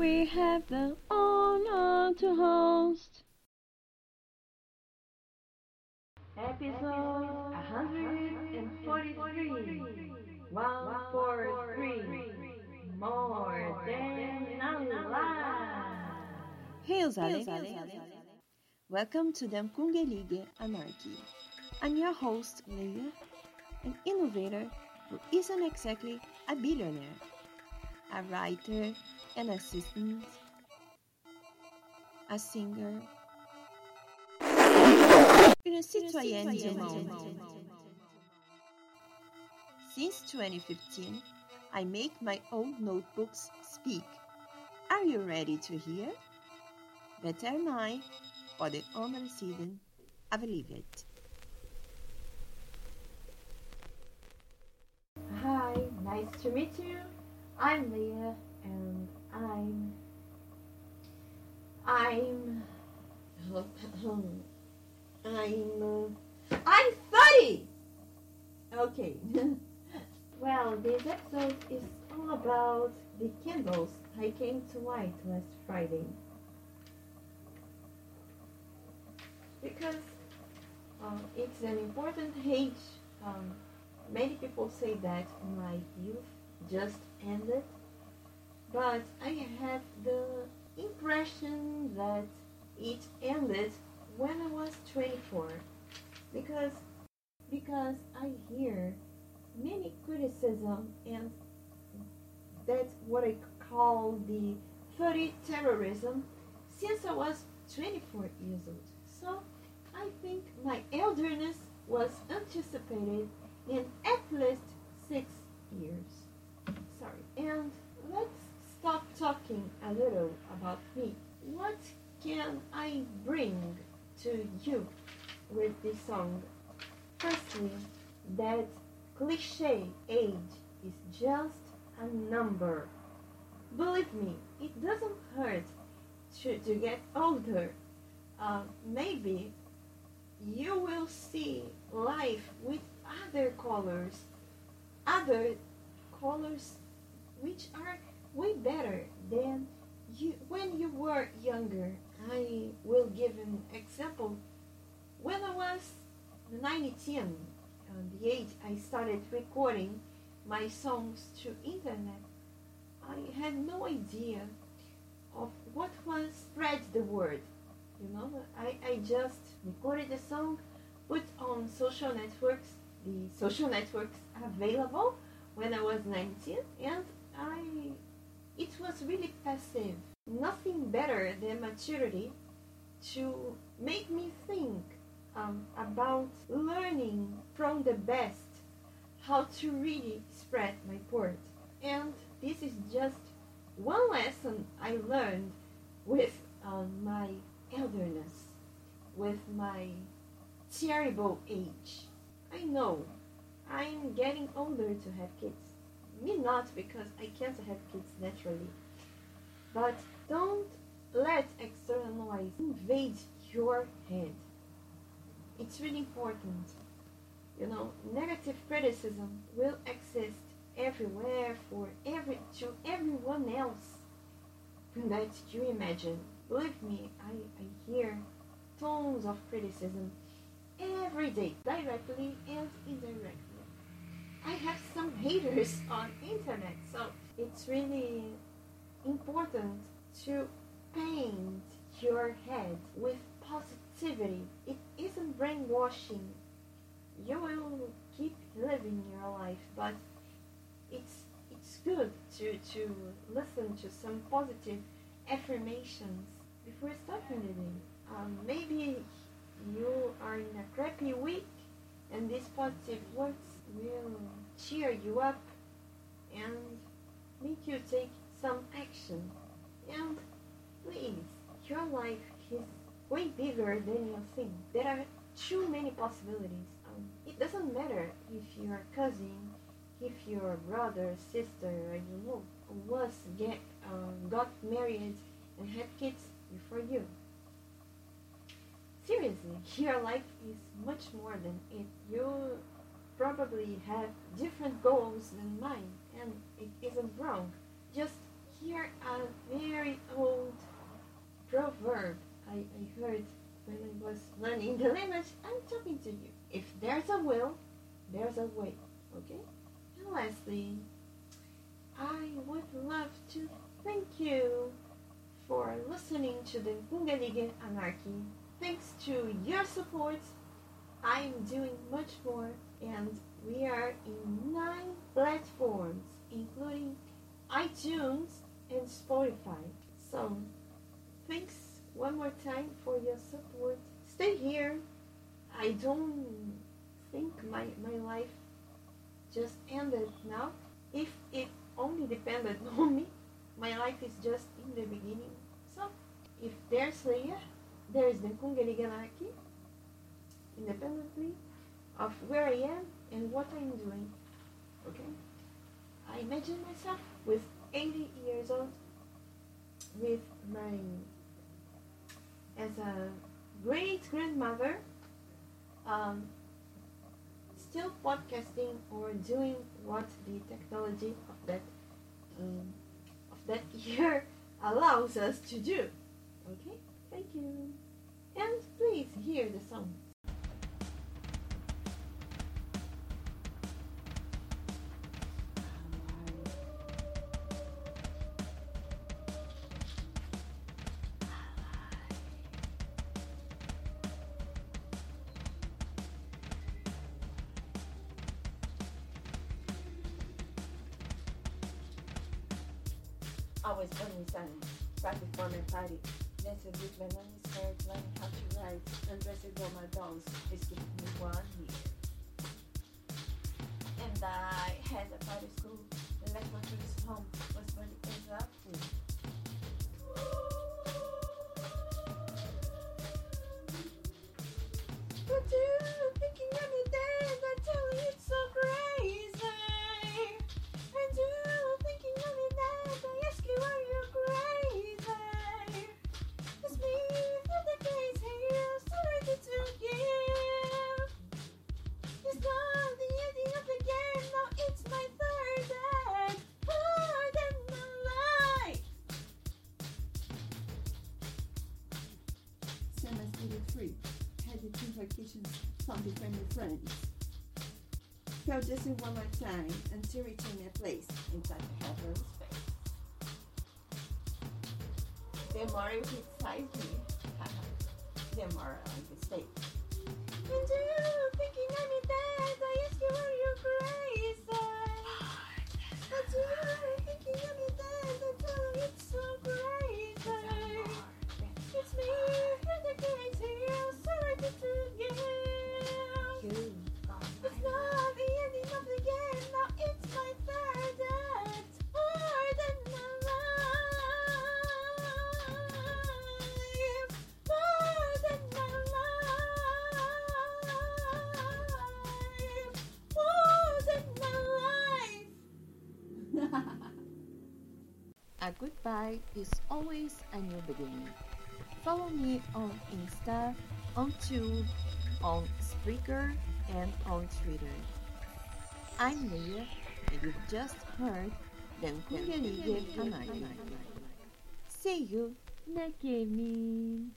we have the honor to host. Episode 143. 143. More than alive. Hail Zale. Welcome to the Mkungelige Anarchy. I'm your host, Leia, an innovator who isn't exactly a billionaire, a writer, an assistant, a singer, une citoyenne du monde. Since 2015, I make my own notebooks speak. Are you ready to hear? Better am I, for the unreceived, I believe it. Hi, nice to meet you. I'm Leah and I'm I'm I'm uh, I'm 30. Okay. well, this episode is all about the candles I came to light last Friday. Because uh, it's an important age. Um, many people say that my youth just ended, but I have the impression that it ended when I was 24 because because I hear many criticism and that's what I call the 30 terrorism since I was 24 years old. So I think my elderness was anticipated in at least six years. Sorry. And let's stop talking a little about me. What can I bring to you with this song? Firstly, that cliche age is just a number. Believe me, it doesn't hurt to, to get older. Uh, maybe you will see life with other colors, other colors which are way better than you when you were younger. I will give an example. When I was 19, uh, the age I started recording my songs to internet, I had no idea of what was spread the word. You know, I, I just recorded a song, put on social networks, the social networks available when I was 19, and I it was really passive. Nothing better than maturity to make me think um, about learning from the best how to really spread my word. And this is just one lesson I learned with um, my elderness, with my terrible age. I know I'm getting older to have kids. Me not because I can't have kids naturally. But don't let external noise invade your head. It's really important. You know, negative criticism will exist everywhere for every to everyone else that you imagine. Believe me, I, I hear tons of criticism every day, directly and indirectly. I have some haters on internet, so it's really important to paint your head with positivity. It isn't brainwashing. You will keep living your life, but it's it's good to to listen to some positive affirmations before starting the day. Um, maybe you are in a crappy week, and these positive words will cheer you up and make you take some action. And please, your life is way bigger than you think. There are too many possibilities. Um, it doesn't matter if your cousin, if your brother, sister, I don't know, was get um, got married and had kids before you. Seriously, your life is much more than it. You probably have different goals than mine, and it isn't wrong. Just hear a very verb I, I heard when I was learning the language. I'm talking to you. If there's a will, there's a way. Okay? And lastly, I would love to thank you for listening to the Kungalige Anarchy. Thanks to your support, I'm doing much more, and we are in nine platforms, including iTunes and Spotify. So, thanks one more time for your support. Stay here. I don't think my, my life just ended now. If it only depended on me, my life is just in the beginning. So, if there's Leia, there is the Kungalige Anarchy, independently of where I am and what I'm doing. Okay? I imagine myself with 80 years old, with my, as a great grandmother, um, still podcasting or doing what the technology of that um, of that year allows us to do. Okay, thank you, and please hear the song. I was burning signs right before my party. Nestled with banana learning how to write, and dressed all my dolls. It took me one year. And I had a party school. Next one to this home family friends. Just in one more time until reaching my place inside the heaven's space. The more you criticize me, the more I mistake. And you thinking me dead, I ask you are you crazy? But you thinking me dead, I tell you it's Goodbye is always a new beginning. Follow me on Insta, on Tube, on Spreaker, and on Twitter. I'm Leah, and you've just heard the Kungelige Anarchy. See you, next Nakemi.